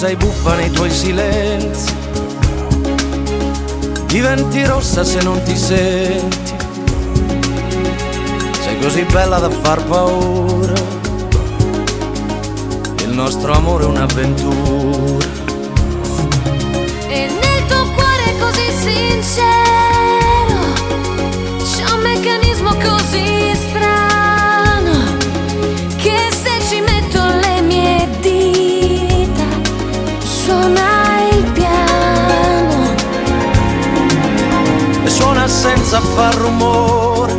sei buffa nei tuoi silenzi. Diventi rossa se non ti senti. Sei così bella da far paura. Il nostro amore è un'avventura. E nel tuo cuore così sincero c'è un meccanismo così senza far rumore.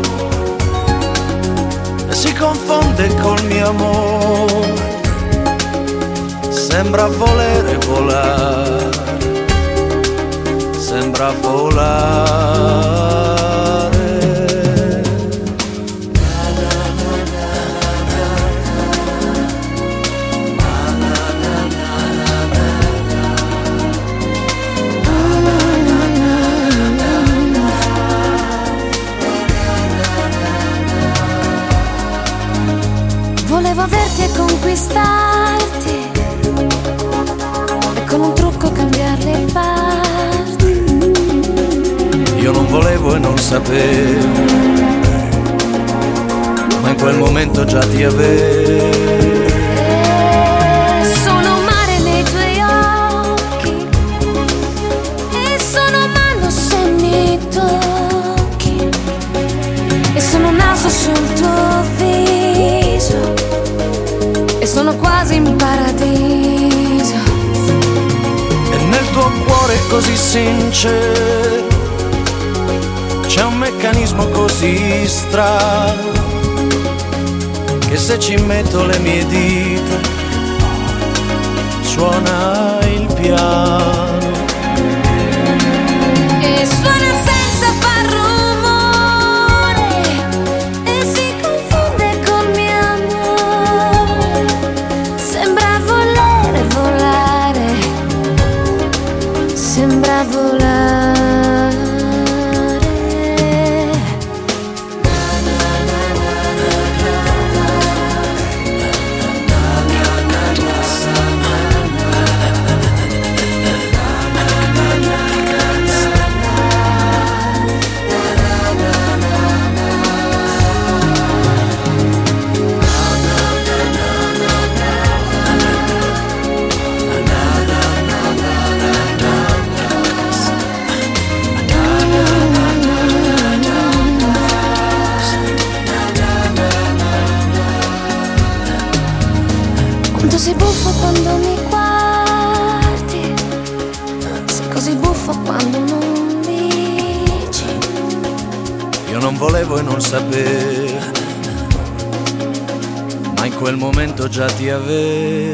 E si confonde col mio amore. Sembra volere volare. Sembra volare. Conquistarti e con un trucco cambiare le parti. Io non volevo e non sapevo, ma in quel momento già ti avevo. Sono quasi in paradiso. E nel tuo cuore così sincero c'è un meccanismo così strano che se ci metto le mie dita suona il piano. Momento già ti avevo.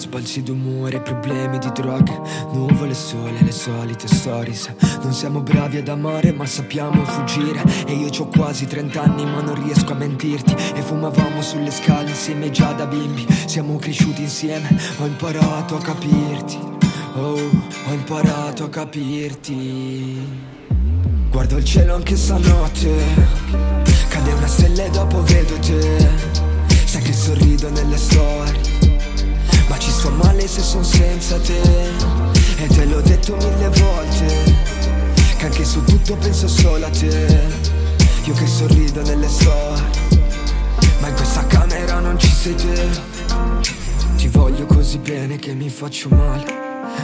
Sbalzi d'umore, problemi di droga Nuvole sole, le solite stories. Non siamo bravi ad amare ma sappiamo fuggire. E io ho quasi 30 anni ma non riesco a mentirti. E fumavamo sulle scale insieme già da bimbi. Siamo cresciuti insieme, ho imparato a capirti. Oh, ho imparato a capirti. Guardo il cielo anche stanotte. Cade una stella e dopo vedo te. Sai che sorrido nelle storie Ma ci sto male se son senza te. E te l'ho detto mille volte Che anche su tutto penso solo a te. Io che sorrido nelle storie Ma in questa camera non ci sei te. Ti voglio così bene che mi faccio male.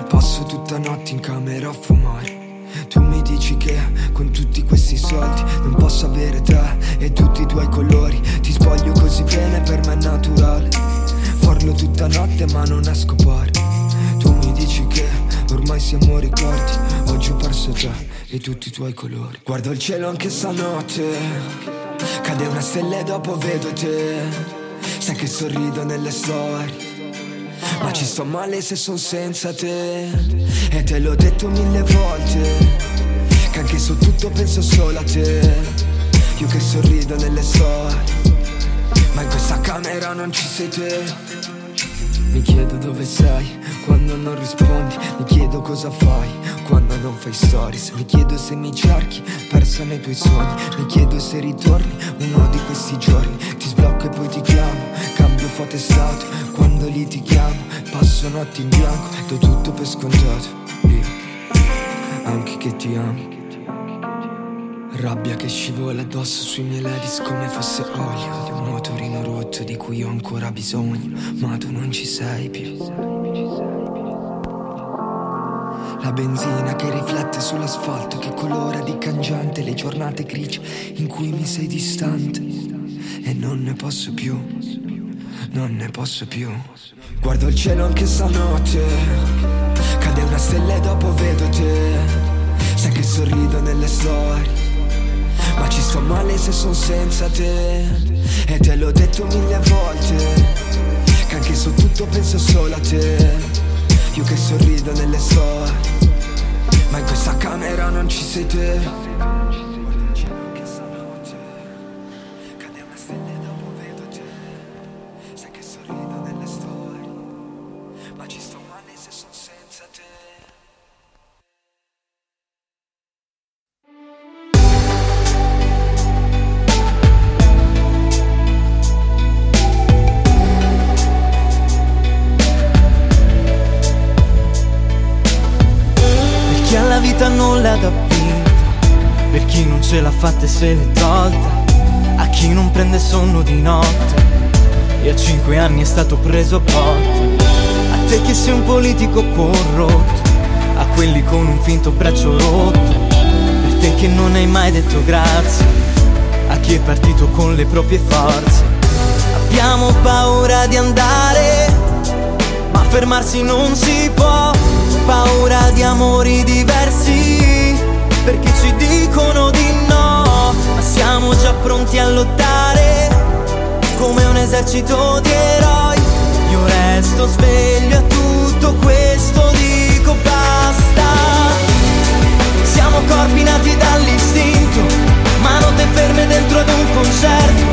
Passo tutta notte in camera a fumare. Tu mi dici che con tutti questi soldi non posso avere te e tutti i tuoi colori. Ti spoglio così bene per me è naturale Farlo tutta notte ma non esco fuori Tu mi dici che ormai siamo ricordi Oggi ho perso te e tutti i tuoi colori. Guardo il cielo anche stanotte Cade una stella e dopo vedo te. Sai che sorrido nelle storie ma ci sto male se son senza te. E te l'ho detto mille volte Che anche su tutto penso solo a te. Io che sorrido nelle storie Ma in questa camera non ci sei te Mi chiedo dove sei quando non rispondi Mi chiedo cosa fai quando non fai stories. Mi chiedo se mi cerchi persa nei tuoi sogni. Mi chiedo se ritorni uno di questi giorni. Ti sblocco e poi ti chiamo Cambio foto e stato quando lì ti chiamo Passo notti in bianco Do tutto per scontato. Io anche che ti amo Rabbia che scivola addosso sui miei ladies come fosse olio Di un motorino rotto di cui ho ancora bisogno Ma tu non ci sei più la benzina che riflette sull'asfalto, che colora di cangiante le giornate grigie in cui mi sei distante. E non ne posso più, non ne posso più. Guardo il cielo anche stanotte, cade una stella e dopo vedo te. Sai che sorrido nelle storie, ma ci sto male se sono senza te. E te l'ho detto mille volte, che anche su tutto penso solo a te. Io che sorrido nelle storie ma in questa camera non ci sei te se l'è tolta a chi non prende sonno di notte. E a cinque anni è stato preso a botte a te che sei un politico corrotto a quelli con un finto braccio rotto. Per te che non hai mai detto grazie a chi è partito con le proprie forze. Abbiamo paura di andare ma fermarsi non si può. Paura di amori diversi perché ci dicono di siamo già pronti a lottare come un esercito di eroi. Io resto sveglio a tutto questo, dico basta. Siamo corpi nati dall'istinto, ma note ferme dentro ad un concerto.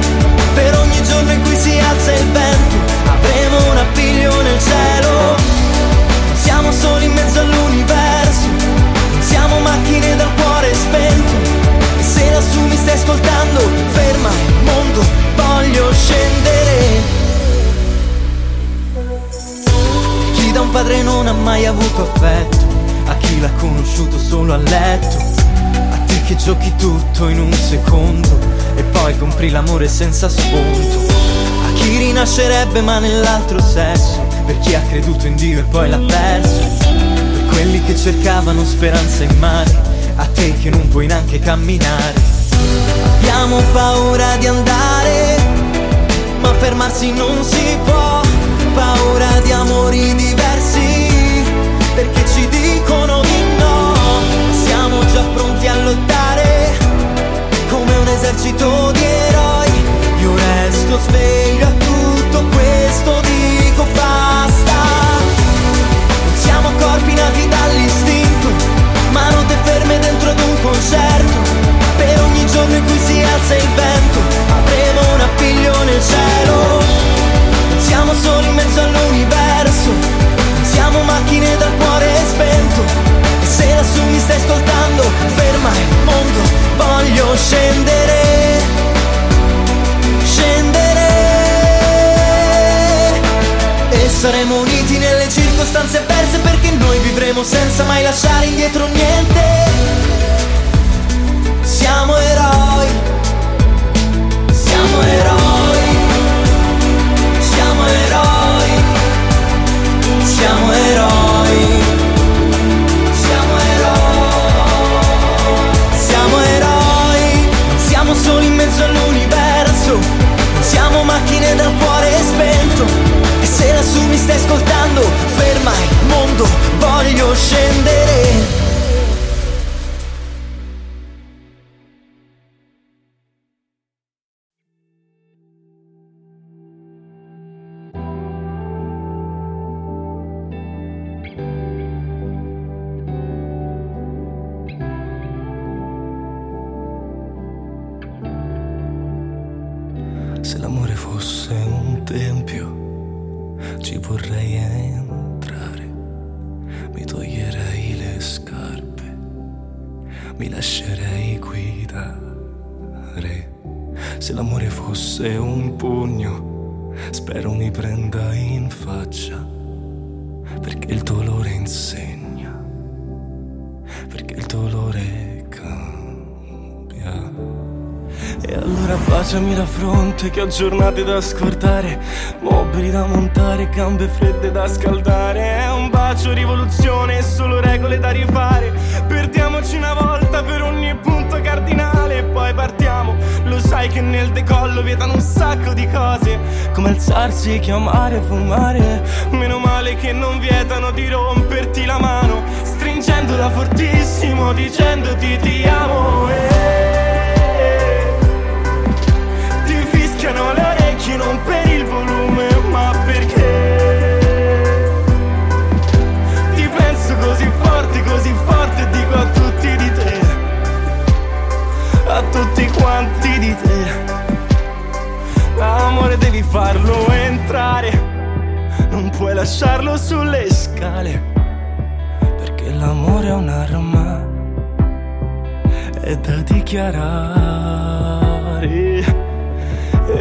Per ogni giorno in cui si alza il vento, avremo un appiglio nel cielo. Siamo soli in mezzo all'universo, siamo macchine dal cuore spento se lassù mi stai ascoltando, ferma il mondo, voglio scendere. Chi da un padre non ha mai avuto affetto, a chi l'ha conosciuto solo a letto, a te che giochi tutto in un secondo e poi compri l'amore senza sconto. A chi rinascerebbe ma nell'altro sesso, per chi ha creduto in Dio e poi l'ha perso, per quelli che cercavano speranza in mare a te che non puoi neanche camminare. Abbiamo paura di andare, ma fermarsi non si può. Paura di amori diversi, perché ci dicono di no. Siamo già pronti a lottare, come un esercito di eroi. Io resto sveglio a tutto questo, dico basta. Siamo corpi nati dall'istinto ferme dentro ad un concerto. Per ogni giorno in cui si alza il vento Avremo un appiglio nel cielo. Siamo soli in mezzo all'universo. Siamo macchine dal cuore spento. E se lassù mi stai ascoltando Ferma il mondo, voglio scendere. Scendere. E saremo uniti nelle circostanze perse perché noi vivremo senza mai lasciare indietro niente. stai ascoltando, ferma il mondo, voglio scendere. Giornate da scordare Mobili da montare, gambe fredde da scaldare. È un bacio rivoluzione solo regole da rifare. Perdiamoci una volta per ogni punto cardinale E poi partiamo. Lo sai che nel decollo vietano un sacco di cose Come alzarsi, chiamare, fumare. Meno male che non vietano di romperti la mano Stringendola fortissimo dicendoti ti amo eh. Orecchie non per il volume ma perché? Ti penso così forte, così forte dico a tutti di te. A tutti quanti di te. L'amore devi farlo entrare. Non puoi lasciarlo sulle scale. Perché l'amore è un'arma. È da dichiarare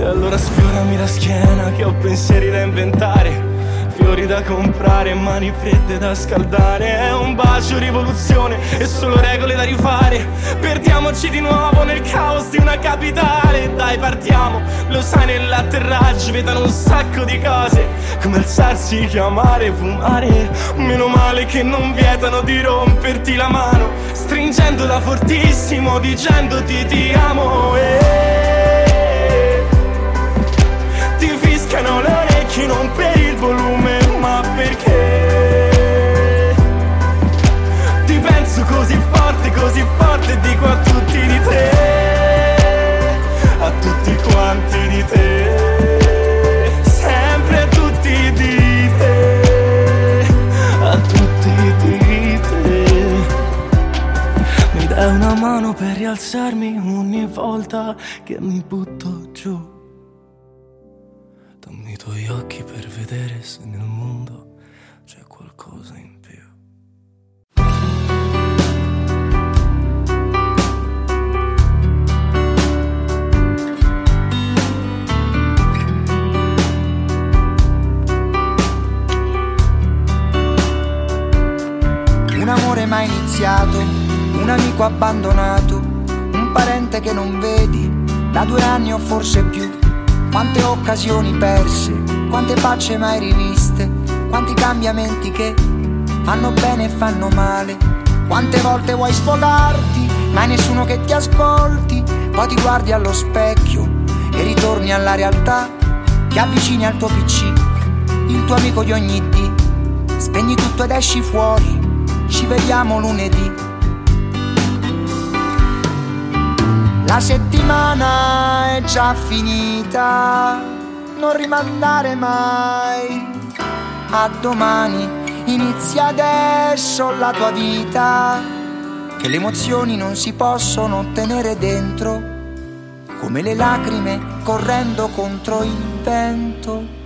e allora sfiorami la schiena che ho pensieri da inventare. Fiori da comprare, mani fredde da scaldare. È un bacio rivoluzione e solo regole da rifare. Perdiamoci di nuovo nel caos di una capitale. Dai partiamo, lo sai nell'atterraggio Vedano un sacco di cose. Come alzarsi, chiamare, fumare. Meno male che non vietano di romperti la mano. Stringendola fortissimo dicendoti ti amo eh fischiano le orecchie non per il volume ma perché? Ti penso così forte, così forte dico a tutti di te. A tutti quanti di te. Sempre a tutti di te. A tutti di te. Mi dai una mano per rialzarmi ogni volta che mi butto giù se nel mondo c'è qualcosa in più. Un amore mai iniziato, un amico abbandonato, un parente che non vedi da due anni o forse più quante occasioni perse, quante facce mai riviste, quanti cambiamenti che fanno bene e fanno male. Quante volte vuoi sfogarti, ma hai nessuno che ti ascolti. Poi ti guardi allo specchio e ritorni alla realtà. Ti avvicini al tuo PC, il tuo amico di ogni dì. Spegni tutto ed esci fuori, ci vediamo lunedì. La settimana è già finita, non rimandare mai. A domani inizia adesso la tua vita, che le emozioni non si possono tenere dentro, come le lacrime correndo contro il vento.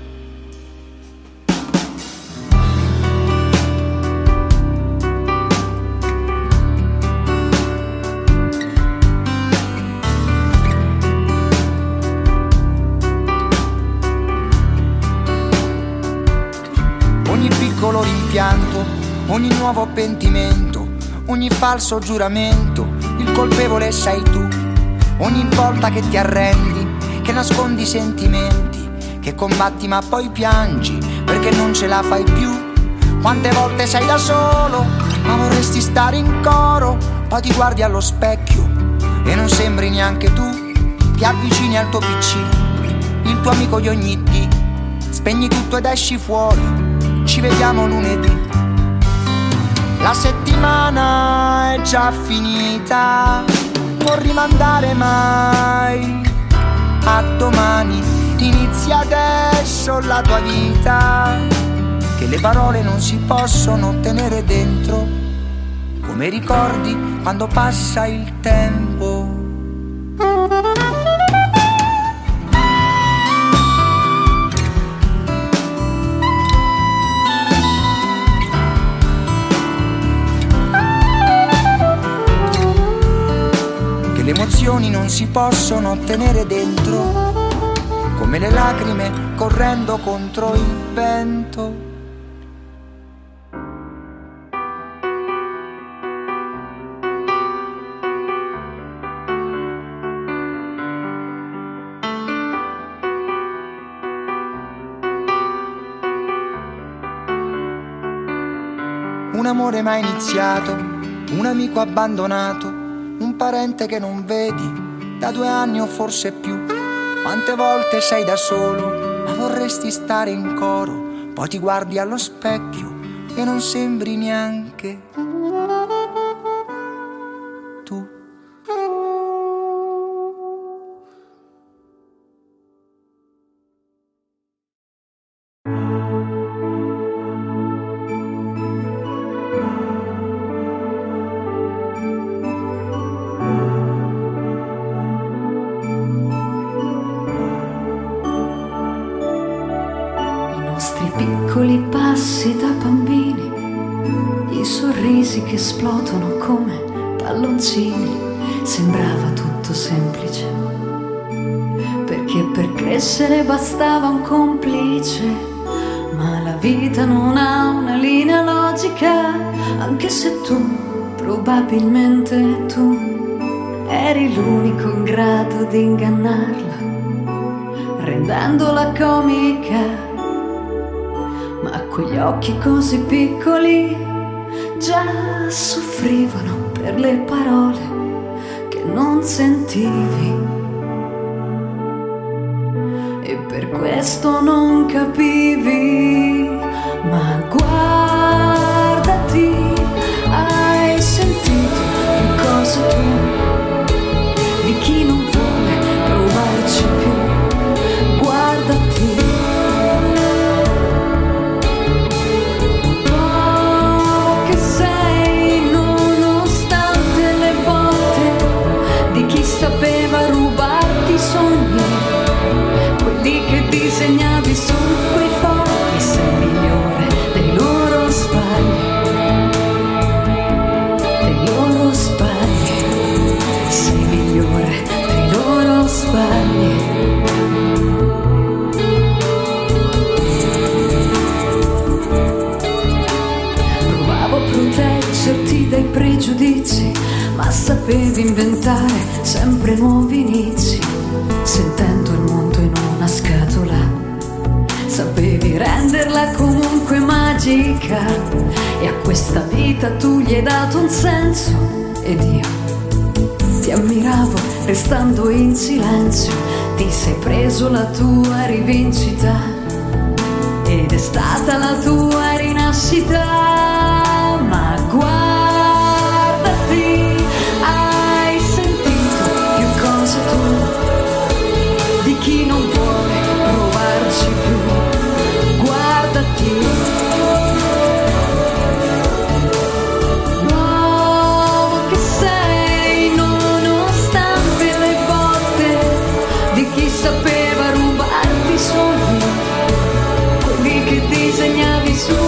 Piccolo rimpianto, ogni nuovo pentimento, ogni falso giuramento, il colpevole sei tu. Ogni volta che ti arrendi, che nascondi i sentimenti, che combatti ma poi piangi perché non ce la fai più. Quante volte sei da solo, ma vorresti stare in coro, poi ti guardi allo specchio e non sembri neanche tu. Ti avvicini al tuo PC, il tuo amico di ogni dì, spegni tutto ed esci fuori ci vediamo lunedì. La settimana è già finita, non rimandare mai. A domani inizia adesso la tua vita, che le parole non si possono tenere dentro, come ricordi quando passa il tempo. Emozioni non si possono tenere dentro, come le lacrime correndo contro il vento. Un amore mai iniziato, un amico abbandonato, parente che non vedi da due anni o forse più. Quante volte sei da solo, ma vorresti stare in coro, poi ti guardi allo specchio e non sembri neanche probabilmente tu, eri l'unico in grado di ingannarla rendendola comica. Ma quegli occhi così piccoli già soffrivano per le parole che non sentivi. E per questo non capivi. Ma guardati, pregiudizi, ma sapevi inventare sempre nuovi inizi, sentendo il mondo in una scatola. Sapevi renderla comunque magica e a questa vita tu gli hai dato un senso ed io ti ammiravo restando in silenzio, ti sei preso la tua rivincita ed è stata la tua rinascita. Jesus.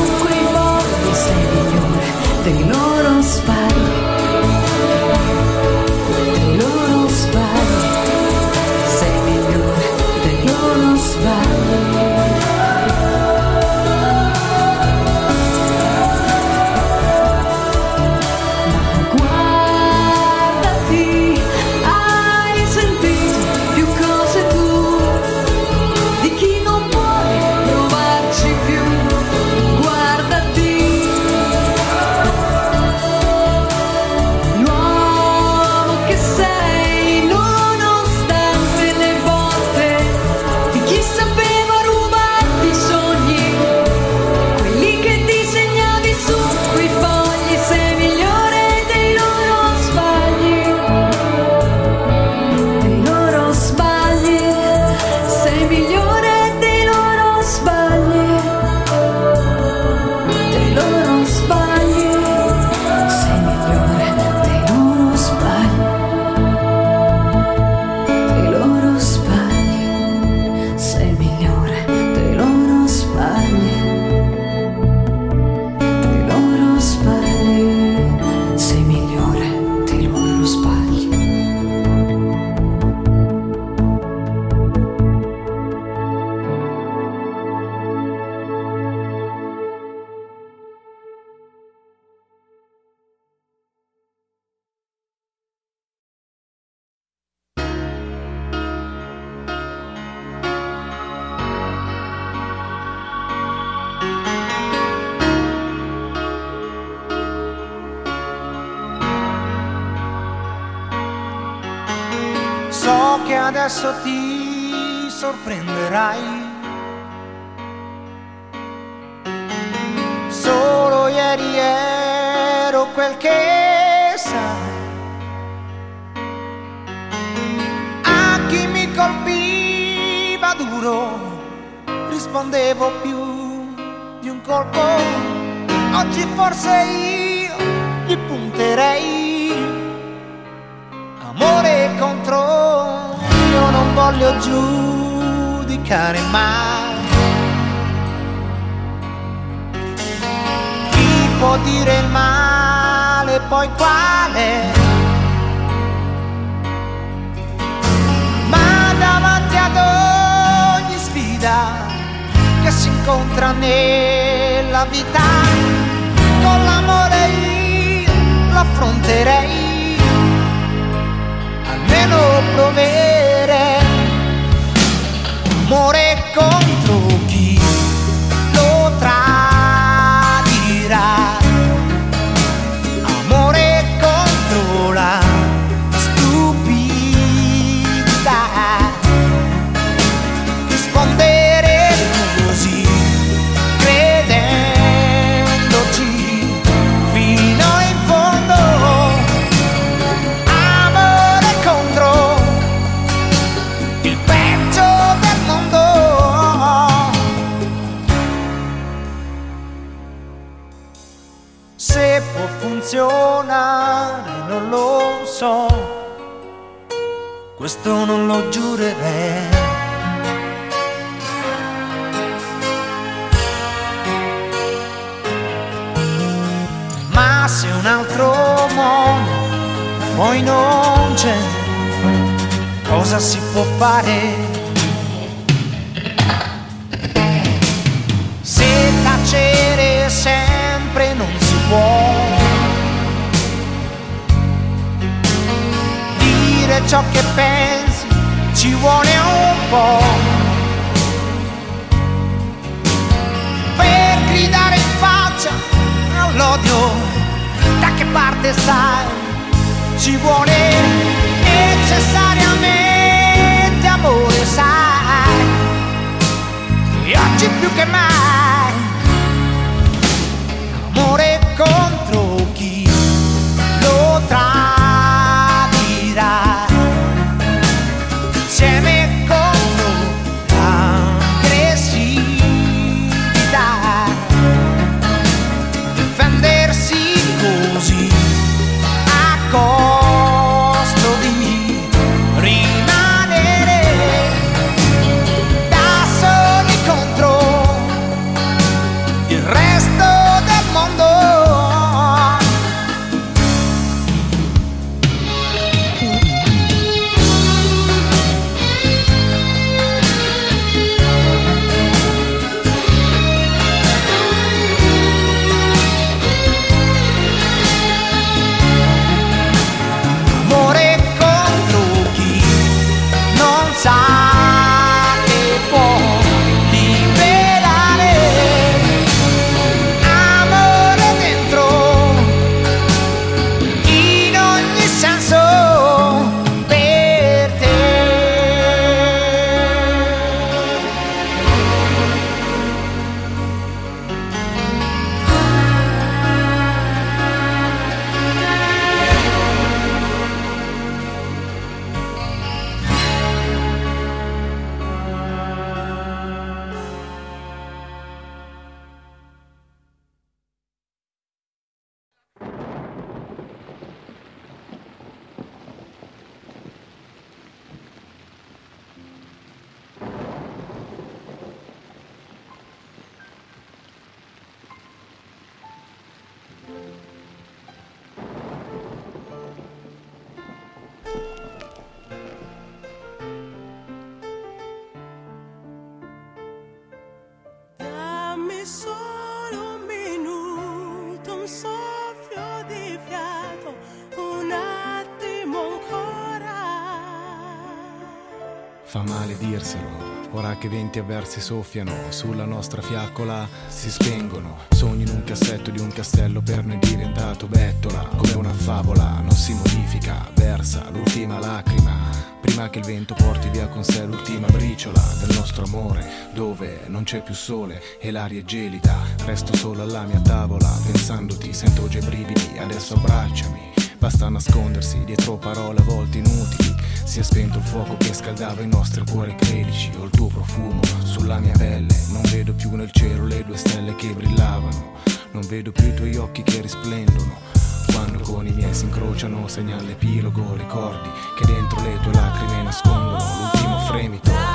questo non lo giurerei. Ma se un altro mondo poi non c'è, cosa si può fare? Se tacere sempre non si può. ciò che pensi, ci vuole un po'. Per gridare in faccia all'odio, da che parte stai, ci vuole necessariamente amore, sai. E oggi più che mai, amore con Fa male dirselo. Ora che venti avversi soffiano sulla nostra fiaccola si spengono. Sogni in un cassetto di un castello per noi diventato bettola. Come una favola non si modifica, versa l'ultima lacrima. Prima che il vento porti via con sé l'ultima briciola del nostro amore, dove non c'è più sole e l'aria è gelida. Resto solo alla mia tavola, pensandoti, sento già i brividi, adesso abbracciami. Basta nascondersi dietro parole a volte inutili. Si è spento il fuoco che scaldava i nostri cuori credici. Ho il tuo profumo sulla mia pelle. Non vedo più nel cielo le due stelle che brillavano. Non vedo più i tuoi occhi che risplendono. Quando con i miei si incrociano, segna l'epilogo. Ricordi che dentro le tue lacrime nascondono l'ultimo fremito.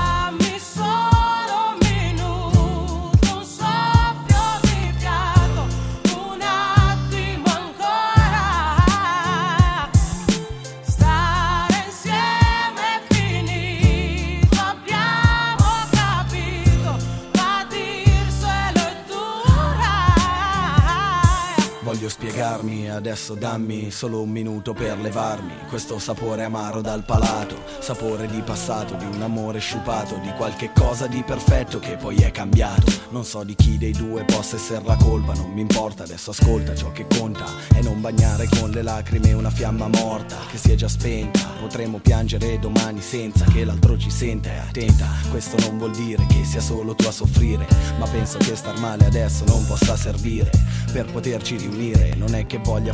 Adesso dammi solo un minuto per levarmi questo sapore amaro dal palato, sapore di passato, di un amore sciupato, di qualche cosa di perfetto che poi è cambiato. Non so di chi dei due possa essere la colpa, non mi importa, adesso ascolta ciò che conta e non bagnare con le lacrime una fiamma morta che si è già spenta. Potremmo piangere domani senza che l'altro ci senta e attenta. Questo non vuol dire che sia solo tu a soffrire, ma penso che star male adesso non possa servire per poterci riunire. Non è che voglia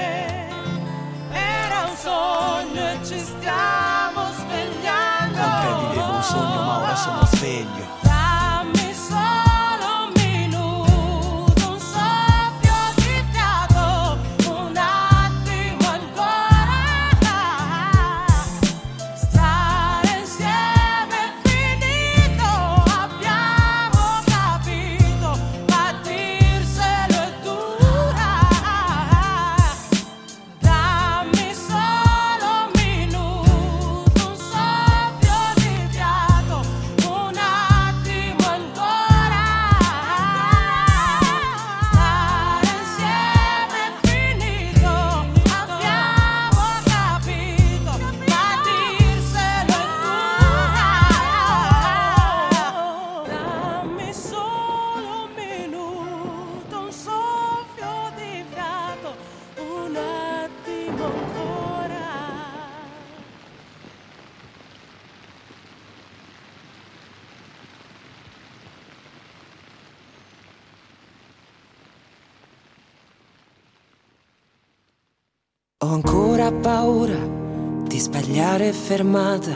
sogno e ci stiamo svegliando. Con te vivevo un sogno, ma ora sono sveglio. Ho ancora paura di sbagliare fermata,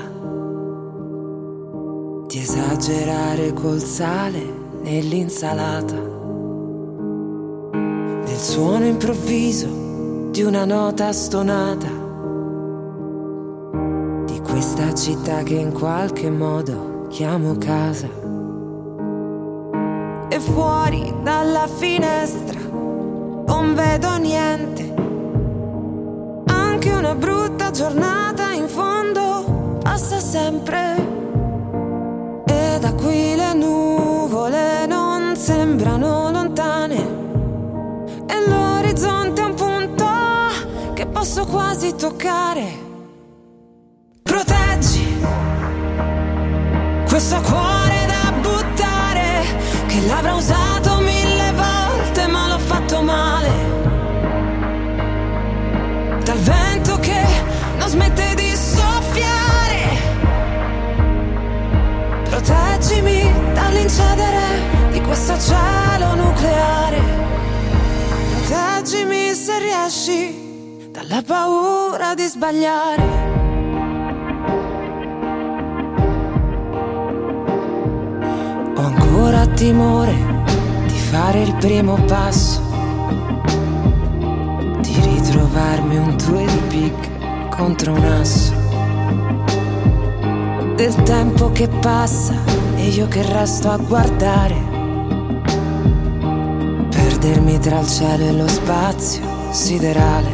di esagerare col sale nell'insalata, del suono improvviso di una nota stonata, di questa città che in qualche modo chiamo casa. E fuori dalla finestra non vedo niente anche una brutta giornata in fondo passa sempre. E da qui le nuvole non sembrano lontane. E l'orizzonte è un punto che posso quasi toccare. Proteggi questo cuore da buttare che l'avrà usato questo cielo nucleare. Proteggimi se riesci dalla paura di sbagliare. Ho ancora timore di fare il primo passo di ritrovarmi un twin peak contro un asso del tempo che passa e io che resto a guardare. Perdermi tra il cielo e lo spazio siderale.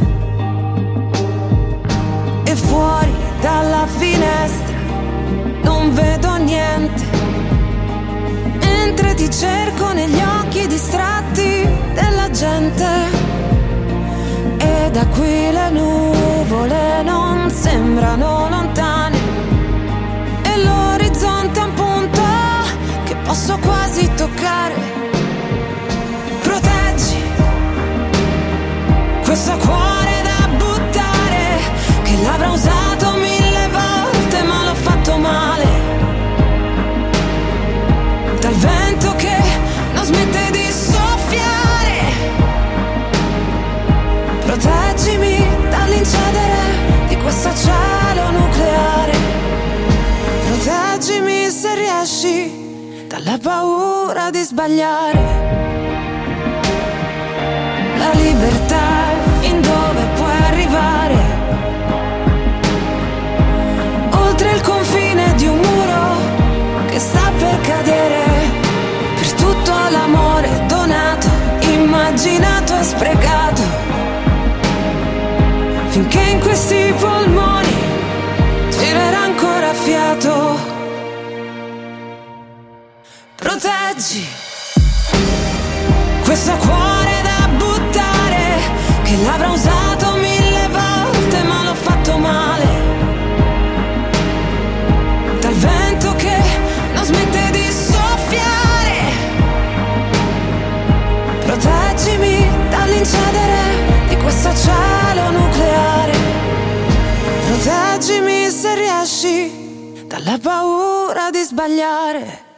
E fuori dalla finestra non vedo niente. Mentre ti cerco negli occhi distratti della gente. E da qui le nuvole non sembrano lontane. E l'orizzonte è un punto che posso quasi questo cuore da buttare che l'avrà usato mille volte ma l'ho fatto male. Dal vento che non smette di soffiare. Proteggimi dall'incedere di questo cielo nucleare. Proteggimi se riesci dalla paura di sbagliare. La libertà di un muro che sta per cadere. Per tutto l'amore donato, immaginato e sprecato. Finché in questi polmoni girerà ancora fiato. Proteggi questo cuore da buttare che l'avrà usato dalla paura di sbagliare.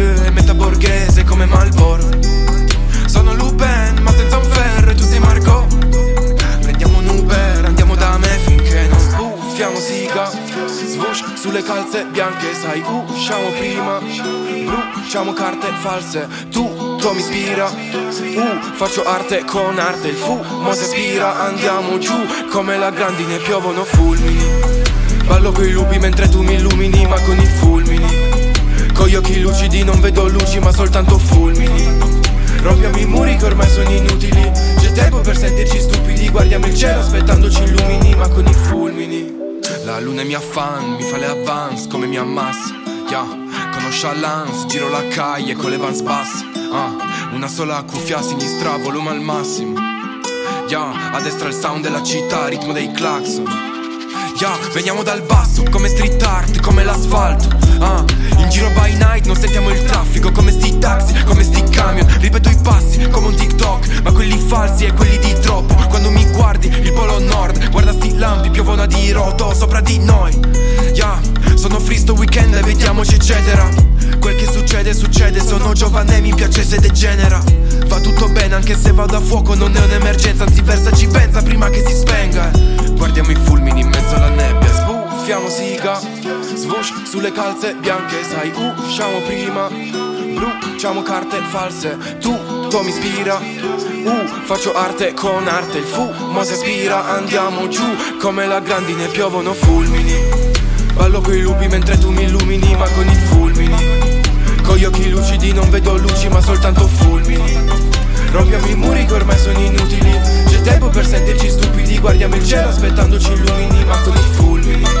Banlieue e metà borghese come Malboro. Sono Lupin, ma senza un ferro e tu sei Marco. Prendiamo un Uber, andiamo da me finché non sbuffiamo siga. Swoosh sulle calze bianche, sai, usciamo prima. Bruciamo carte false, tutto mi ispira. Uh, faccio arte con arte, il fumo si aspira. Andiamo giù come la grandine, piovono fulmini. Ballo coi lupi mentre tu mi illumini, ma con i fulmini. Con gli occhi lucidi non vedo luci, ma soltanto fulmini. Rompiamo i muri che ormai sono inutili. C'è tempo per sentirci stupidi Guardiamo il cielo aspettandoci illumini Ma con i fulmini. La luna è mia fan, mi fa le avance come mi ammassa Yeah, conosce Lance, giro la calle con le vans basse. Ah, una sola cuffia a sinistra, volume al massimo. Yeah, a destra il sound della città, ritmo dei clacson Yeah, veniamo dal basso, come street art, come l'asfalto Ah, in giro by night non sentiamo il traffico Come sti taxi, come sti camion. Ripeto i passi, come un TikTok Ma quelli falsi e quelli di troppo. Quando mi guardi, il polo nord Guarda sti lampi, piovono a diroto sopra di noi. Yeah, sono free sto weekend vediamoci eccetera Quel che succede, succede. Sono giovane, mi piace se degenera. Va tutto bene anche se vado a fuoco Non è un'emergenza, anzi versa ci pensa prima che si spenga. Guardiamo i fulmini in mezzo alla nebbia. Sbuffiamo siga. Swoosh sulle calze bianche Sai, usciamo prima. Bruciamo carte false. Tutto mi ispira. Uh, faccio arte con arte. Il fumo si aspira. Andiamo giù come la grandine. Piovono fulmini Ballo coi lupi mentre tu mi illumini Ma con i fulmini. Con gli occhi lucidi non vedo luci ma soltanto fulmini. Rompiamo i muri che ormai sono inutili. C'è tempo per sentirci stupidi. Guardiamo il cielo aspettandoci illumini Ma con i fulmini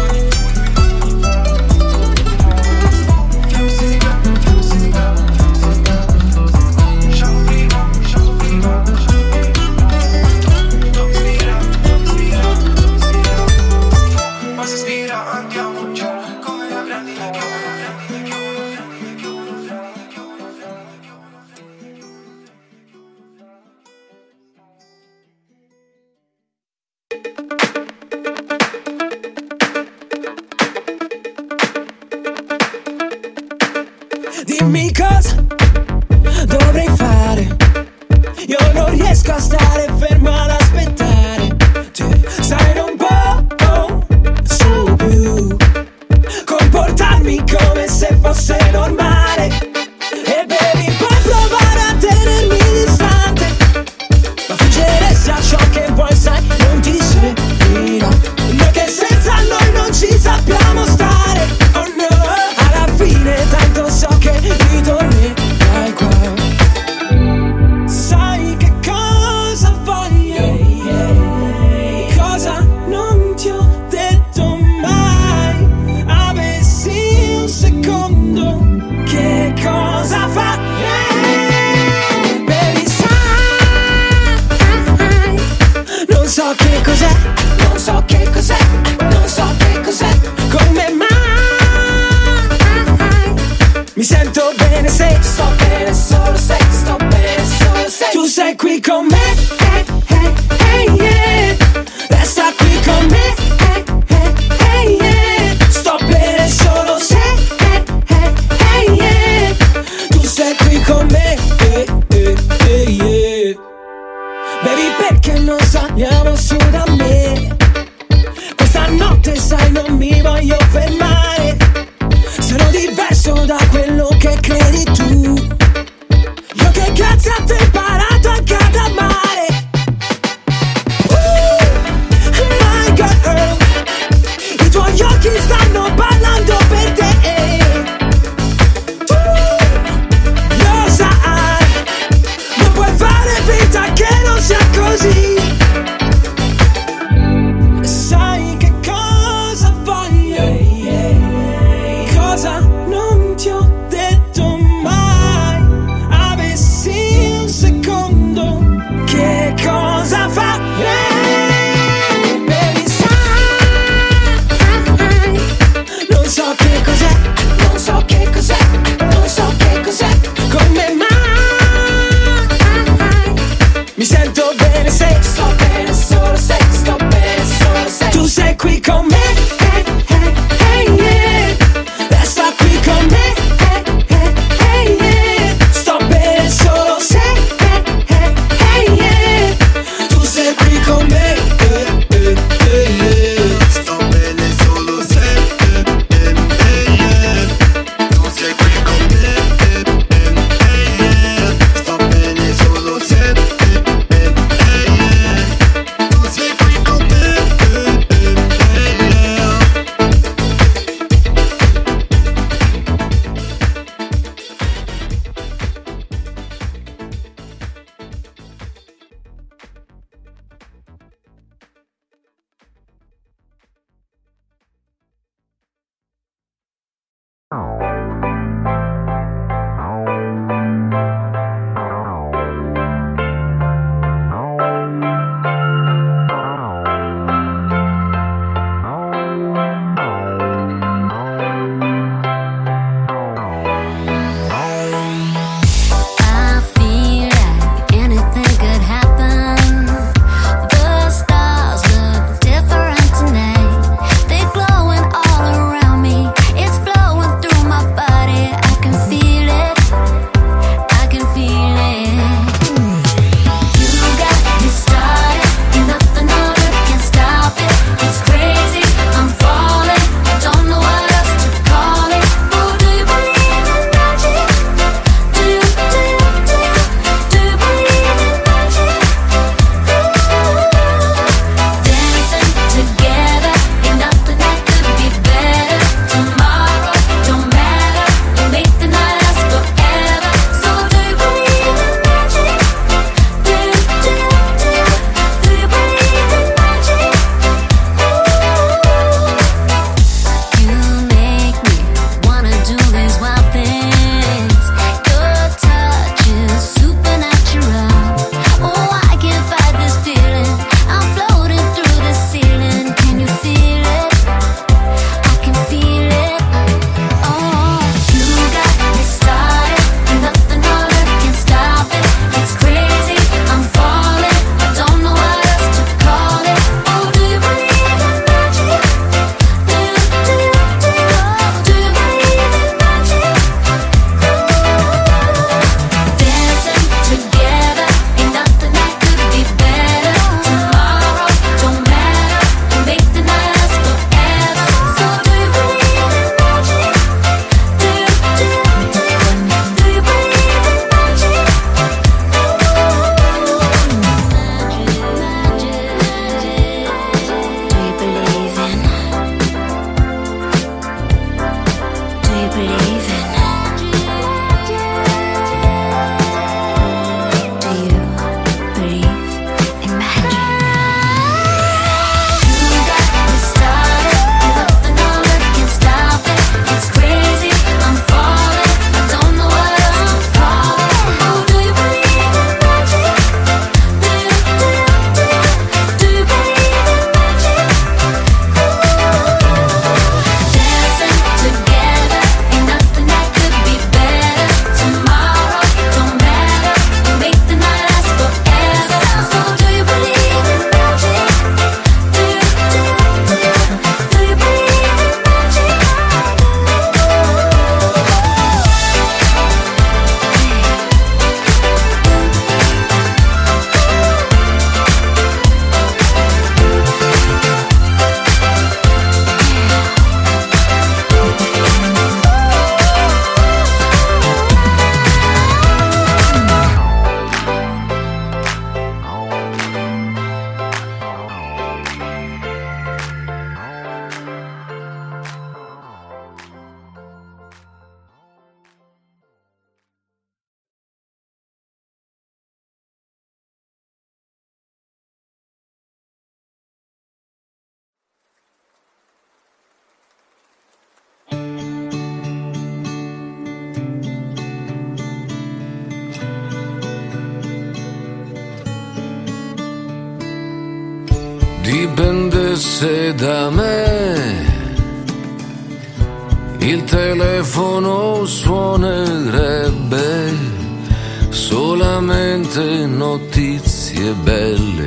cose belle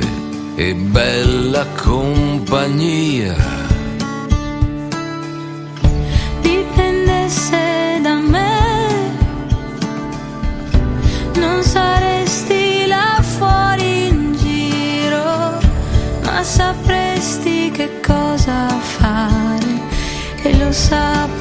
e bella compagnia. Dipendesse da me, non saresti là fuori in giro, ma sapresti che cosa fare e lo sapresti.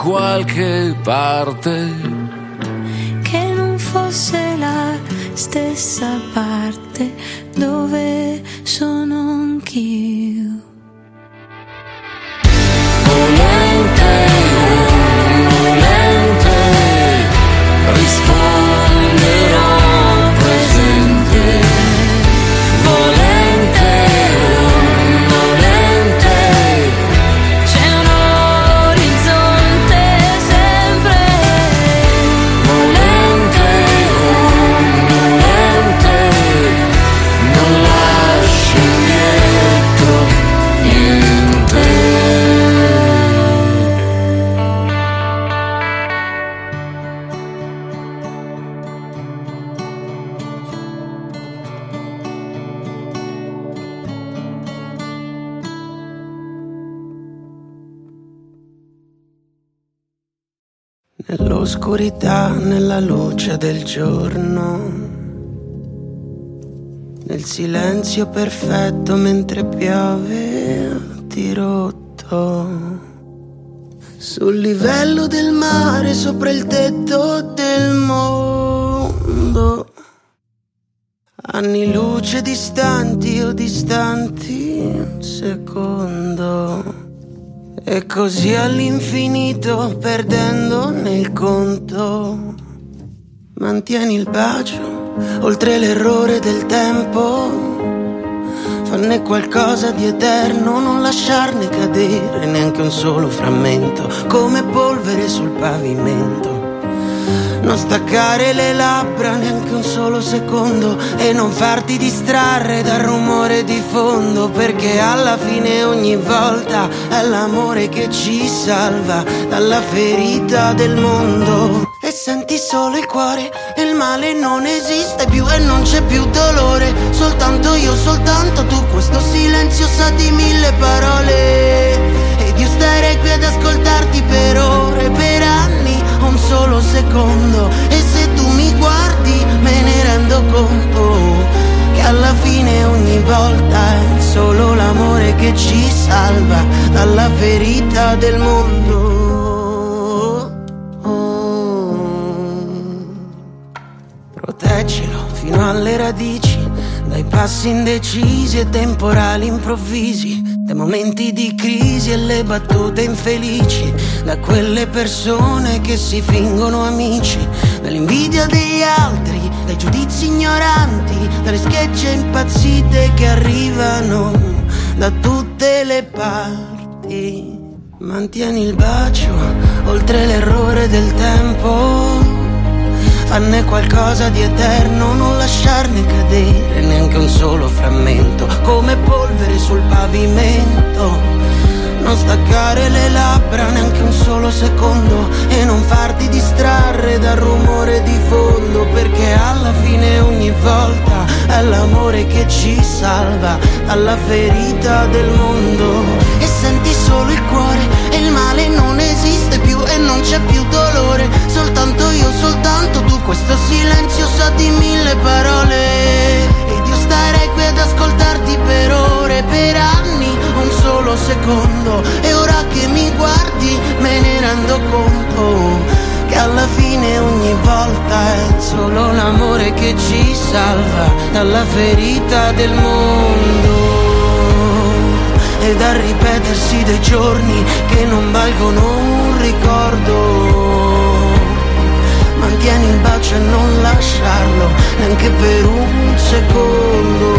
Qualche parte. Nell'oscurità, nella luce del giorno, nel silenzio perfetto mentre piove a dirotto. Sul livello del mare, sopra il tetto del mondo. Anni luce distanti o distanti un secondo. E così all'infinito, perdendo nel conto. Mantieni il bacio, oltre l'errore del tempo. Fanne qualcosa di eterno, non lasciarne cadere neanche un solo frammento, come polvere sul pavimento. Non staccare le labbra neanche un solo secondo e non farti distrarre dal rumore di fondo perché alla fine ogni volta è l'amore che ci salva dalla ferita del mondo. E senti solo il cuore e il male non esiste più e non c'è più dolore, soltanto io, soltanto tu, questo silenzio sa di mille parole. Ed io starei qui ad ascoltarti per ore, per solo secondo. E se tu mi guardi, me ne rendo conto. Che alla fine ogni volta è solo l'amore che ci salva dalla ferita del mondo. Proteggilo fino alle radici, dai passi indecisi e temporali improvvisi, dai momenti di crisi e le battute infelici, da quelle persone che si fingono amici, dall'invidia degli altri, dai giudizi ignoranti, dalle schegge impazzite che arrivano da tutte le parti. Mantieni il bacio oltre l'errore del tempo. Fanne qualcosa di eterno, non lasciarne cadere neanche un solo frammento, come polvere sul pavimento. Non staccare le labbra neanche un solo secondo e non farti distrarre dal rumore di fondo perché alla fine ogni volta è l'amore che ci salva dalla ferita del mondo e senti solo il cuore e il male non esiste più e non c'è più dolore io soltanto tu questo silenzio sa di mille parole. Ed io starei qui ad ascoltarti per ore per anni un solo secondo. E ora che mi guardi me ne rendo conto che alla fine ogni volta è solo l'amore che ci salva dalla ferita del mondo. E dal ripetersi dei giorni che non valgono un ricordo. Mantieni il bacio e non lasciarlo neanche per un secondo.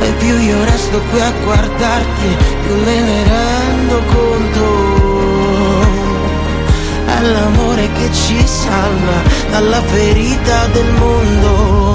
E più io resto qui a guardarti, più me ne rendo conto. È l'amore che ci salva dalla ferita del mondo.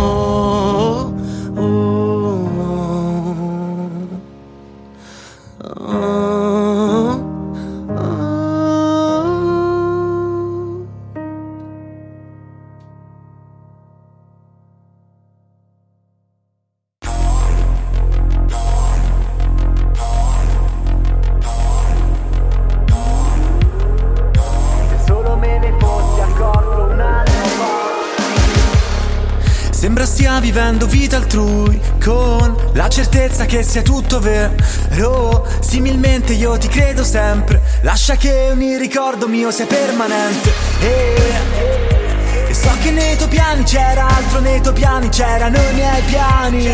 Che sia tutto vero. Similmente io ti credo sempre. Lascia che ogni ricordo mio sia permanente. E, e so che nei tuoi piani c'era altro Nei tuoi piani c'erano i miei piani.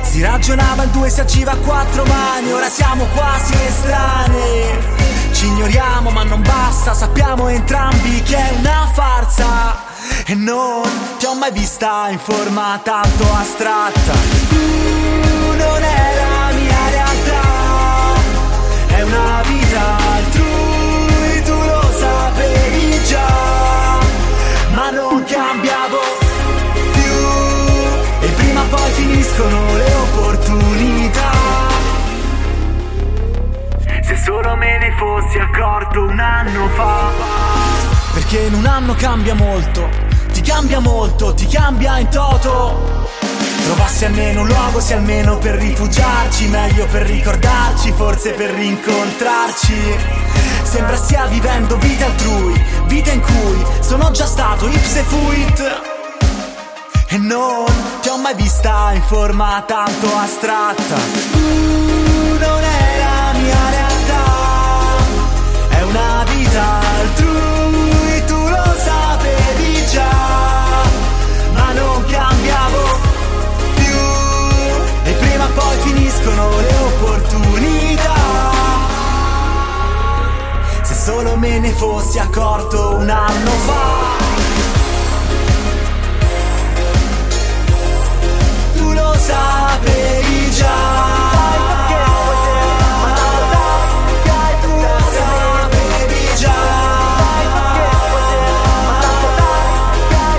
Si ragionava in due, si agiva a quattro mani, ora siamo quasi estranei. Ci ignoriamo ma non basta, sappiamo entrambi che è una farsa. E non ti ho mai vista in forma tanto astratta. Tu non è la mia realtà, è una vita altrui, tu lo sapevi già, ma non cambiavo più e prima o poi finiscono le opportunità. Se solo me ne fossi accorto un anno fa. Perché in un anno cambia molto, cambia molto, ti cambia in toto. Trovassi almeno un luogo, se almeno per rifugiarci, meglio per ricordarci, forse per rincontrarci. Sembra stia vivendo vita altrui, vita in cui sono già stato ipse fuit. E non ti ho mai vista in forma tanto astratta. Tu non è la mia realtà, è una vita finiscono le opportunità. Se solo me ne fossi accorto un anno fa. tu lo sapevi già. Tu lo sapevi già.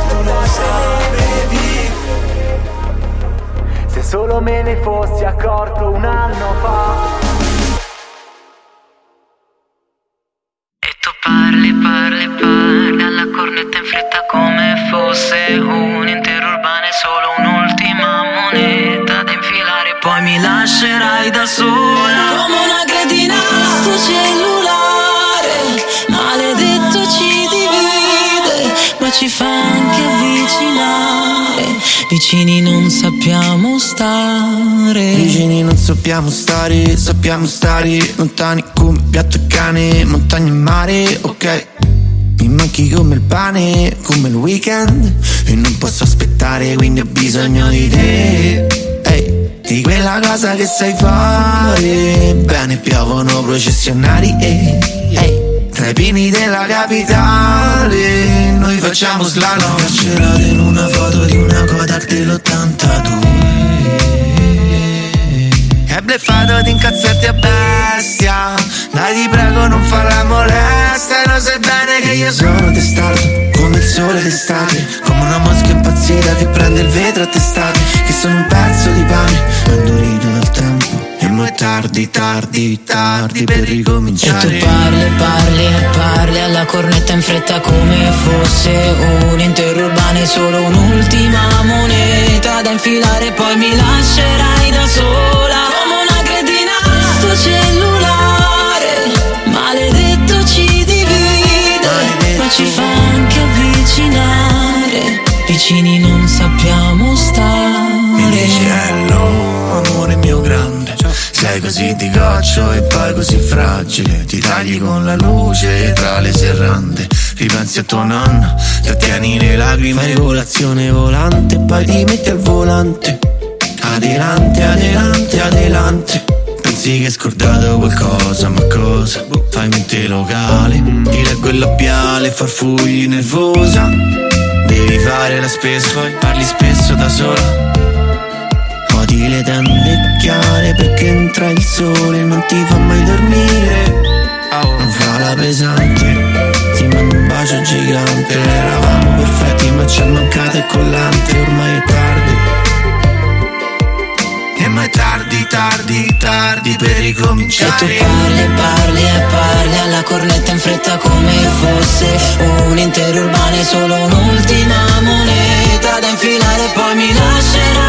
Tu lo sapevi. Se solo me ne fossi accorto un anno fa. Parli, parli, parli alla cornetta in fretta come fosse un intero urbano e solo un'ultima moneta da infilare. Poi mi lascerai da sola. Vicini non sappiamo stare Vicini non sappiamo stare, sappiamo stare lontani come piatto e cane, montagna e mare, ok. Mi manchi come il pane, come il weekend e non posso aspettare, quindi ho bisogno di te. Ehi, di quella cosa che sai fare, bene piovono processionari, ehi, ehi. Tra i pini della capitale Noi facciamo slalom. Carcerate in una foto di una Kodak dell'82 È bleffato di incazzarti a bestia. Dai ti prego non fa la molestia. E lo sai bene che io sono testato Come il sole d'estate. Come una mosca impazzita che prende il vetro a testate. Che sono un pezzo di tardi, tardi, tardi per E tu ricominciare. parli, parli e parli alla cornetta in fretta come fosse un intero urbano e solo un'ultima moneta da infilare poi mi lascerai da sola come una cretina sto cellulare. Maledetto ci divide ma ci fa anche avvicinare. Vicini non sappiamo stare. Mi dici hello, Sei così di goccio e poi così fragile. Ti tagli con la luce tra le serrande. Ripensi a tua nonna, trattieni le lacrime Fai colazione volante poi ti metti al volante. Adelante, adelante, adelante. Pensi che hai scordato qualcosa, ma cosa? Fai mente locale, ti leggo il labiale, farfugli nervosa. Devi fare la spesa, poi parli spesso da sola Odi le tende chiare perché entra il sole Non ti fa mai dormire. Non fa la pesante Ti mando un bacio gigante. Eravamo perfetti ma ci è mancato il collante Ormai è tardi. E ma è tardi, tardi, tardi per E tu ricominciare parli, parli e parli alla cornetta in fretta come fosse. Un intero urbano e solo un'ultima moneta da infilare poi mi lascerai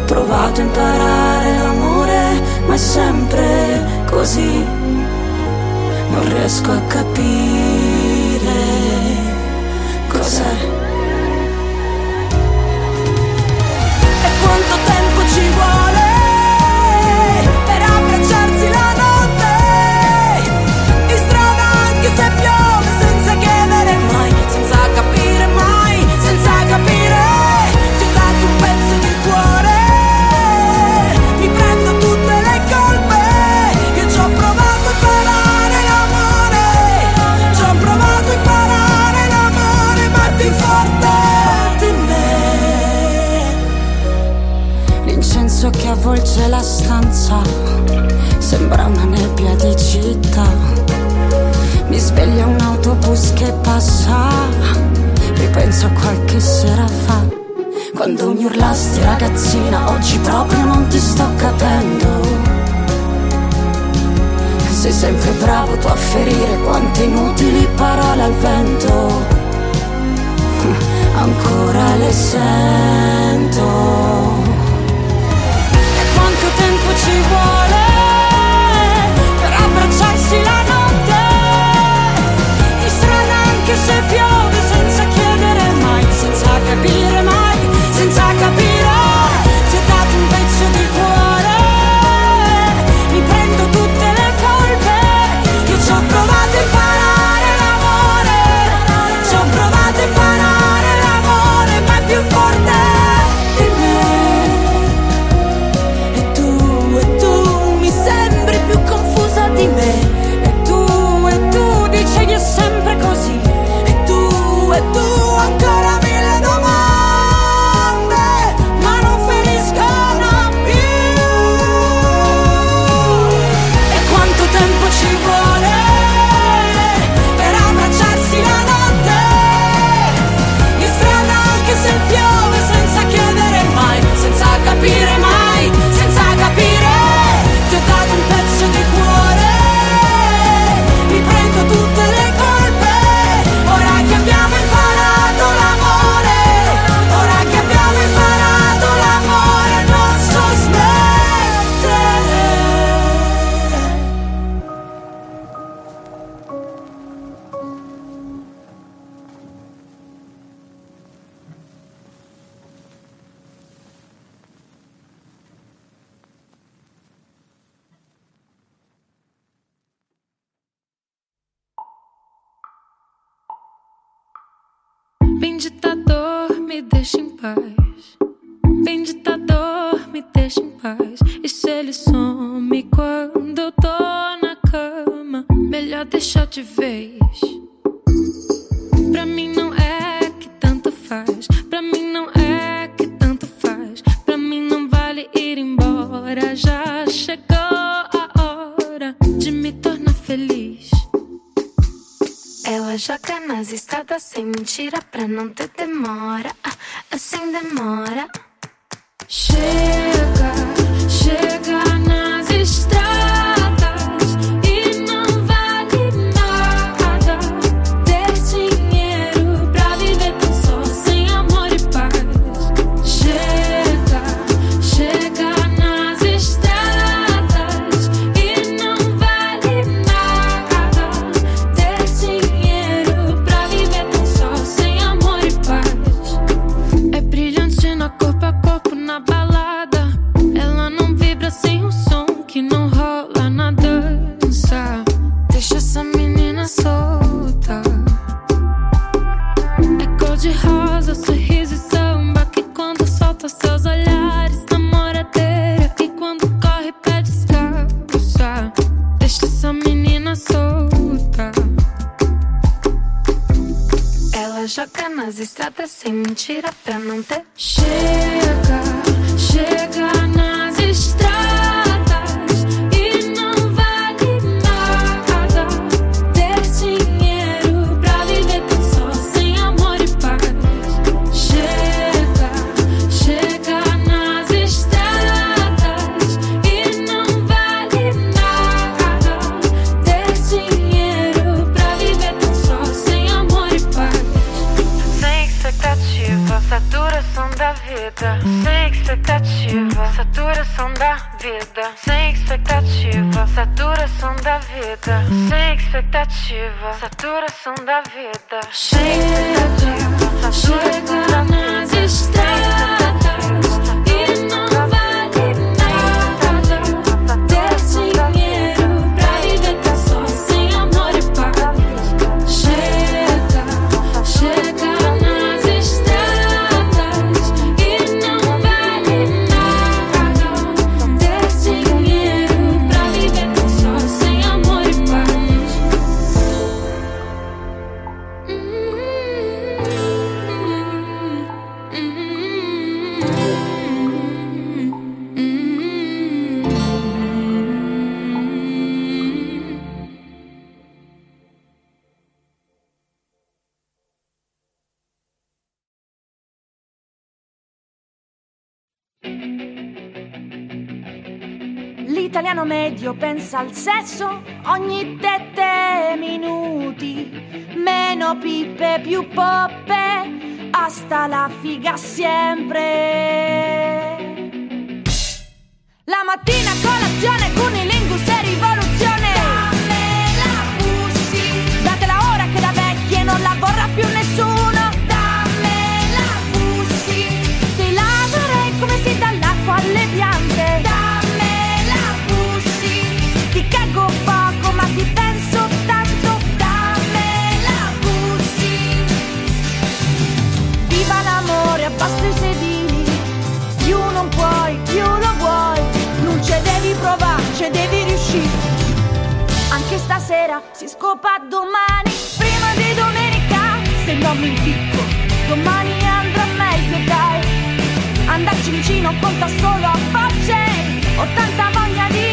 Ho provato a imparare l'amore, ma è sempre così. Non riesco a capire. Sembra una nebbia di città. Mi sveglia un autobus che passa. Ripenso a qualche sera fa. Quando mi urlasti ragazzina, oggi proprio non ti sto capendo. Sei sempre bravo tu a ferire quante inutili parole al vento. Ancora le sento. E quanto tempo ci vuole? passi la notte, strana anche se piove senza chiedere mai, senza capire mai, senza capire. joga nas estradas sem mentira pra não ter demora, assim demora. Chega, chega nas estradas. sem mentira pra não ter Saturação da vida, sem expectativa. Saturação da vida, sem expectativa. Saturação da vida. Pensa al sesso ogni tette minuti. Meno pippe, più poppe, hasta la figa sempre. La mattina colazione, cunilingus e rivoluzione. Dammela pussi. Datela ora che da vecchie non la vorrà più nessuno. Si scopa domani, prima di domenica. Se non mi impicco, domani andrà meglio, dai. Andarci vicino conta solo a facce. Ho tanta voglia di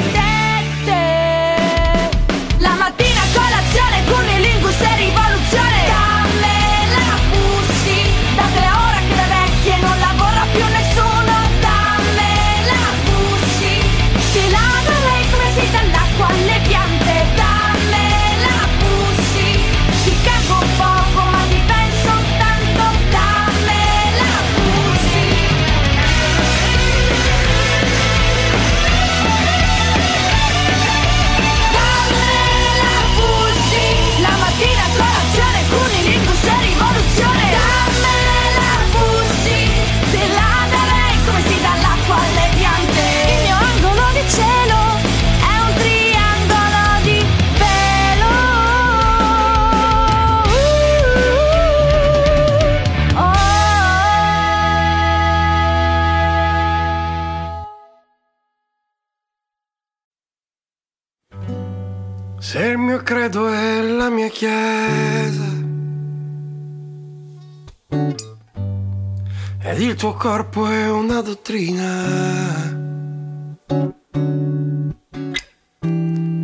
il tuo corpo è una dottrina,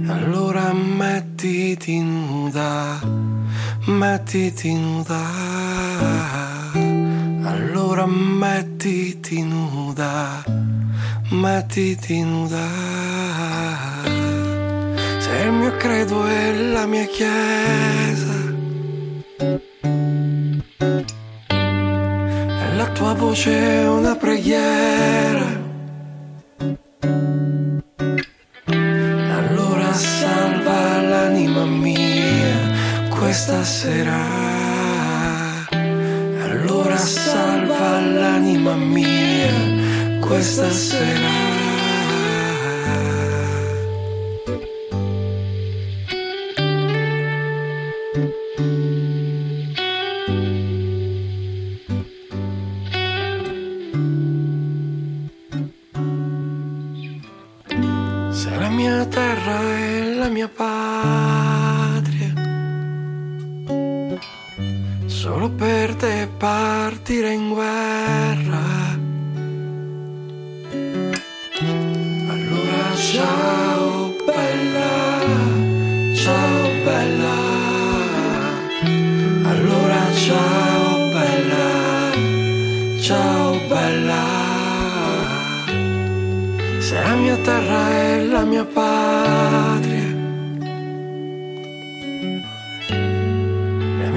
allora mettiti nuda, mettiti nuda, allora mettiti nuda, mettiti nuda. Se il mio credo è la mia chiesa tua voce è una preghiera, allora salva l'anima mia questa sera. Allora salva l'anima mia questa sera.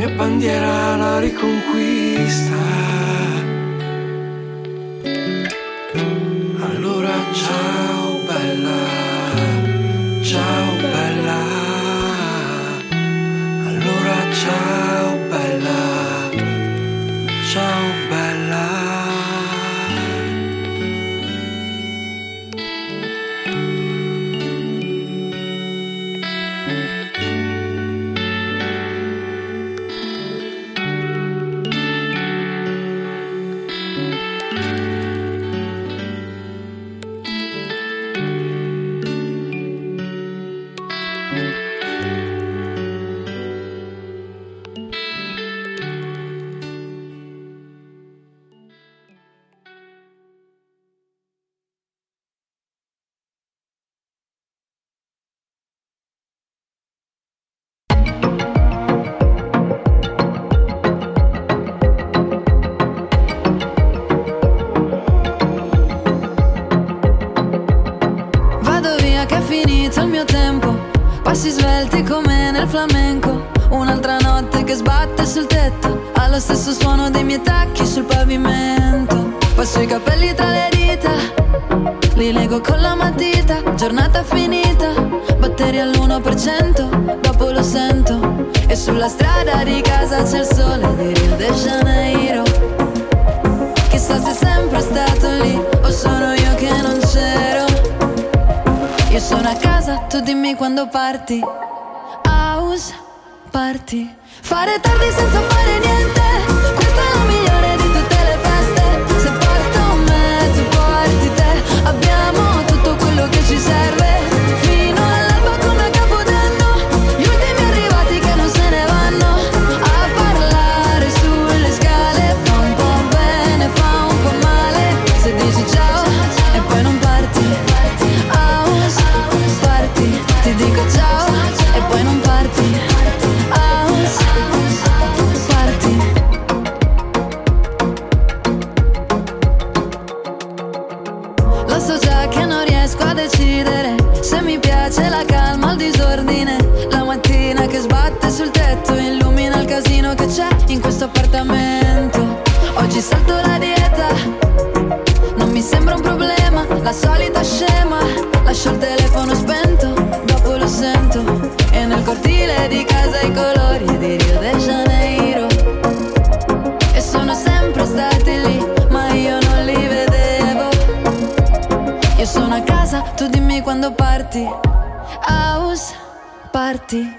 Mia bandiera la riconquista. Allora ciao bella, ciao bella. Allora ciao flamenco Un'altra notte che sbatte sul tetto Allo stesso suono dei miei tacchi sul pavimento. Passo i capelli tra le dita Li leggo con la matita Giornata finita Batteri all'1% Dopo lo sento. E sulla strada di casa c'è il sole di Rio de Janeiro. Chissà se è sempre stato lì O sono io che non c'ero. Io sono a casa, tu dimmi quando parti trovarti. Fare tardi senza fare niente. Arte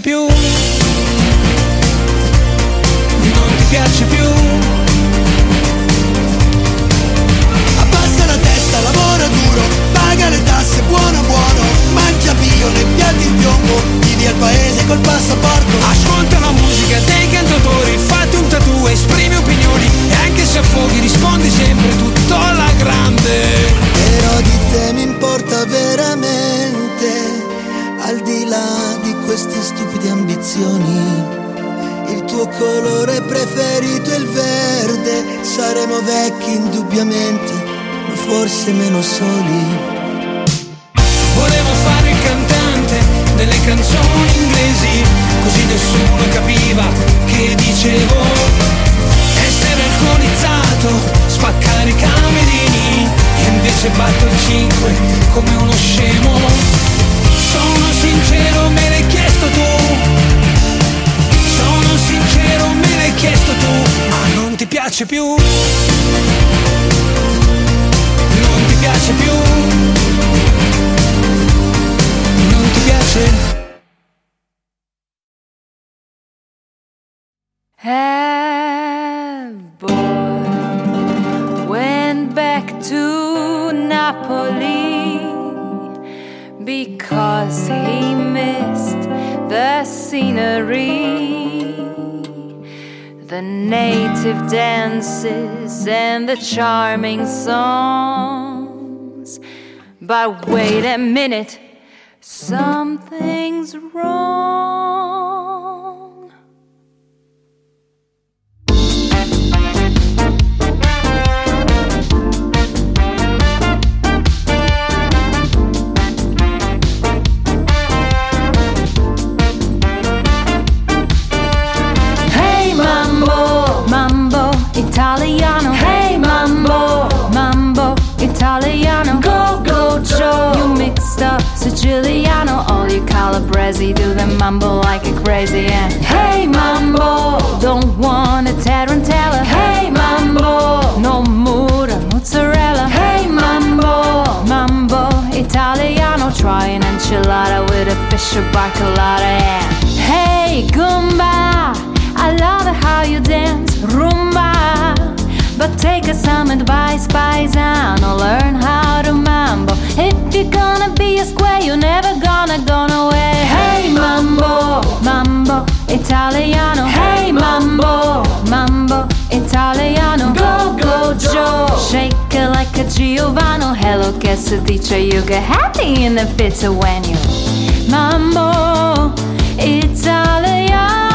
più. Vecchi indubbiamente, ma forse meno soli. Volevo fare il cantante delle canzoni inglesi, così nessuno capiva che dicevo. Essere alcolizzato, spaccare i camerini, e invece batto il 5 come uno scemo. The charming songs. But wait a minute, something's wrong. Up Siciliano. All you calabrese do the mambo like a crazy and Hey mambo, don't want a tarantella. Hey mambo, no mura mozzarella. Hey mambo, mambo italiano. Try an enchilada with a fish or bacalada. Yeah. Hey Goomba. I love how you dance rumba. But take us some advice, paisano. Learn how to mambo. If you're gonna be a square, you're never gonna go nowhere. Hey, mambo, mambo, Italiano. Hey, mambo, mambo, Italiano. Go, go, Joe. Shake it like a Giovanni. Hello, che si dice? You get happy in the fit when you mambo, Italiano.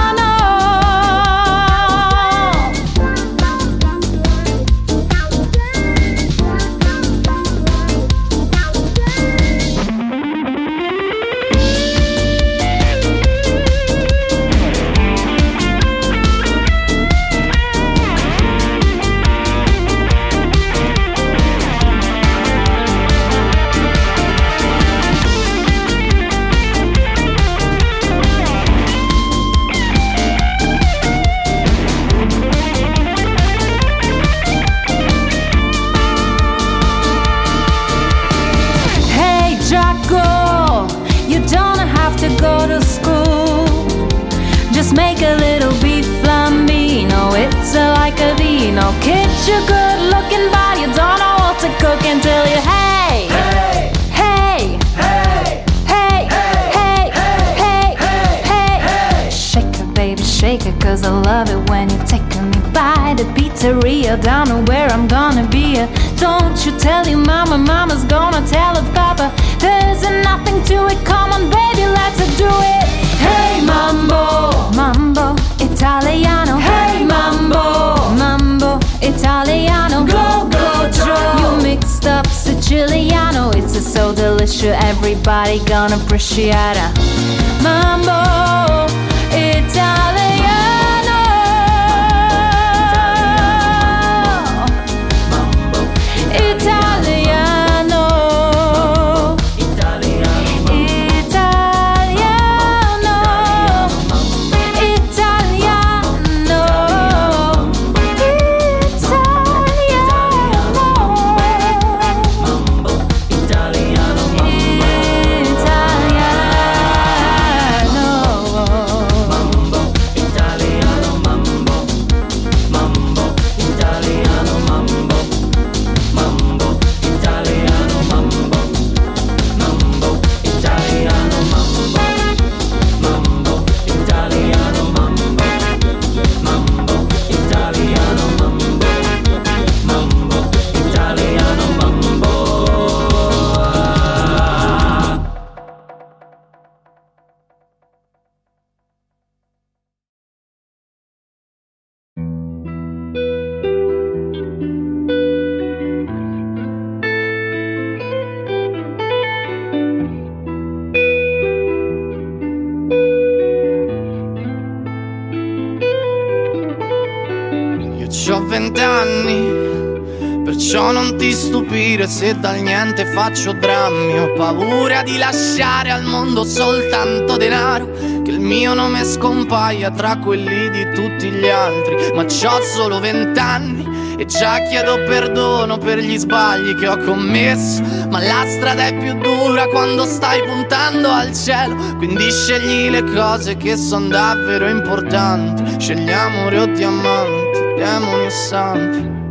Paura di lasciare al mondo soltanto denaro, che il mio nome scompaia tra quelli di tutti gli altri. Ma c'ho solo vent'anni e già chiedo perdono per gli sbagli che ho commesso. Ma la strada è più dura quando stai puntando al cielo. Quindi scegli le cose che sono davvero importanti. Scegli amore o diamanti, demoni o santi.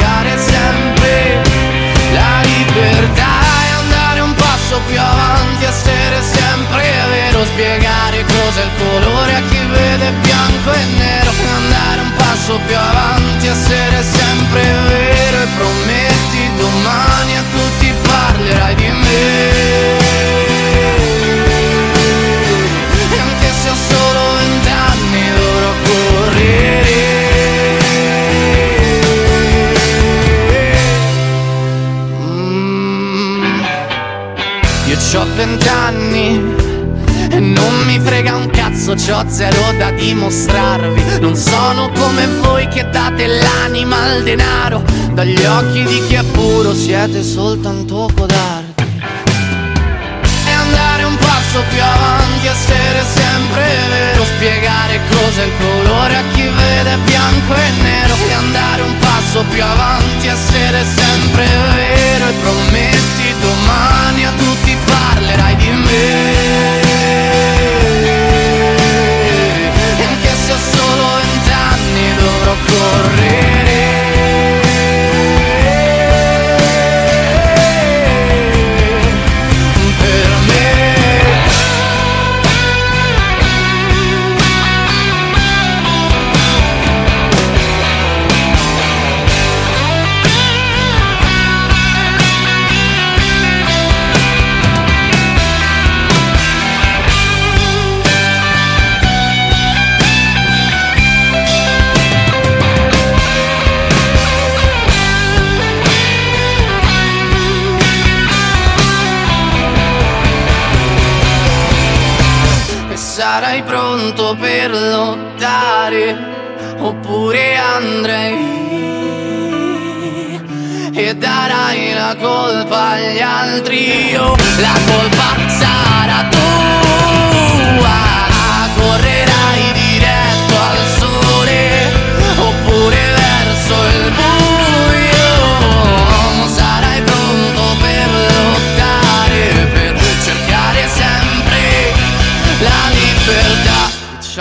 più avanti, essere sempre vero, spiegare cos'è il colore a chi vede bianco e nero, andare un passo più avanti, essere sempre vero e prometti domani c'ho vent'anni e non mi frega un cazzo, c'ho zero da dimostrarvi. Non sono come voi che date l'anima al denaro. Dagli occhi di chi è puro siete soltanto codardi. E andare un passo più avanti, essere sempre vero. Spiegare cos'è il colore a chi vede bianco e nero. E andare un passo più avanti, essere sempre vero. E prometti domani a tutti parlerai di me. E anche se ho solo vent'anni dovrò correre. Pronto per lottare oppure andrai e darai la colpa agli altri. Io la colpa sarà tua correrai diretto al sole oppure verso il buio. Sarai pronto per lottare cercare sempre la libertà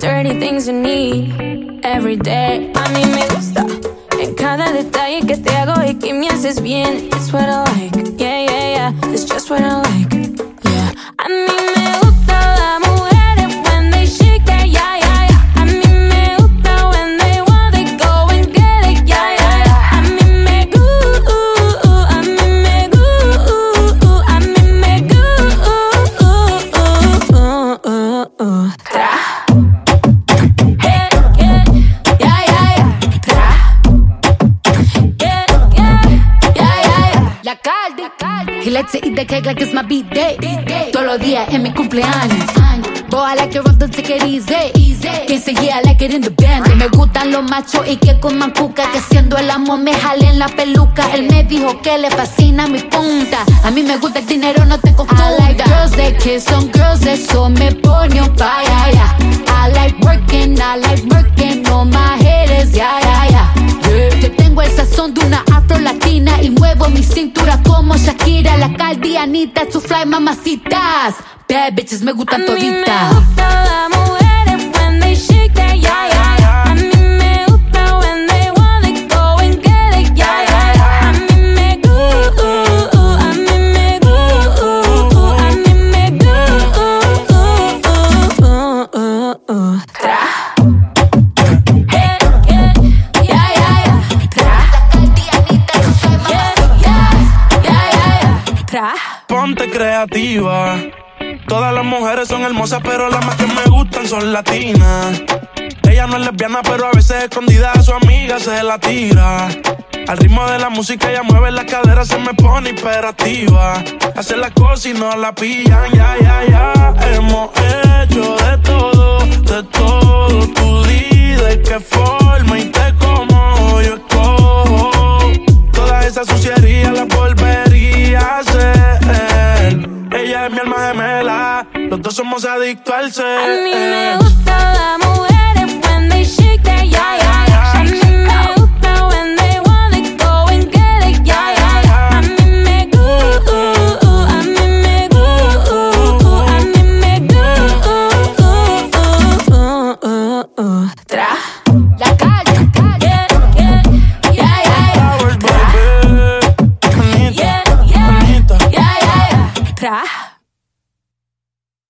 dirty things you need every day. A mí me gusta en cada detalle que te hago y que me haces bien. It's what I like, yeah, yeah, yeah. It's just what I like, yeah. A mí cake like it's my beat day. Todos los días en mi cumpleaños. Boy, I like it rough, don't take it easy. Quien se yeah, I like it in the band. Me gustan los machos y que coman cuca. Que haciendo el amor me jalen la peluca. Él me dijo que le fascina mi punta. A mí me gusta el dinero, no te confunda. I like girls that kiss on girls, eso me pone on fire. yeah. I like working, I like working on my haters, yeah, yeah, yeah. Yeah. Tengo el sazón de una afro latina y muevo mi cintura como Shakira, la caldianita, su fly mamacitas. Bad bitches me gustan toditas. Las mujeres when they shake that, yeah, yeah, yeah. Creativa. Todas las mujeres son hermosas, pero las más que me gustan son latinas. Ella no es lesbiana, pero a veces escondida a su amiga se la tira. Al ritmo de la música ella mueve las caderas, se me pone hiperactiva. Hace las cosas y no la pillan, ya, ya, ya. Hemos hecho de todo, de todo. Tú di de qué forma y te como yo escojo. Toda esa suciería la volvería a hacer. Ella es mi alma gemela, los dos somos adictos al ser. A mí me gusta las mujeres when they yeah.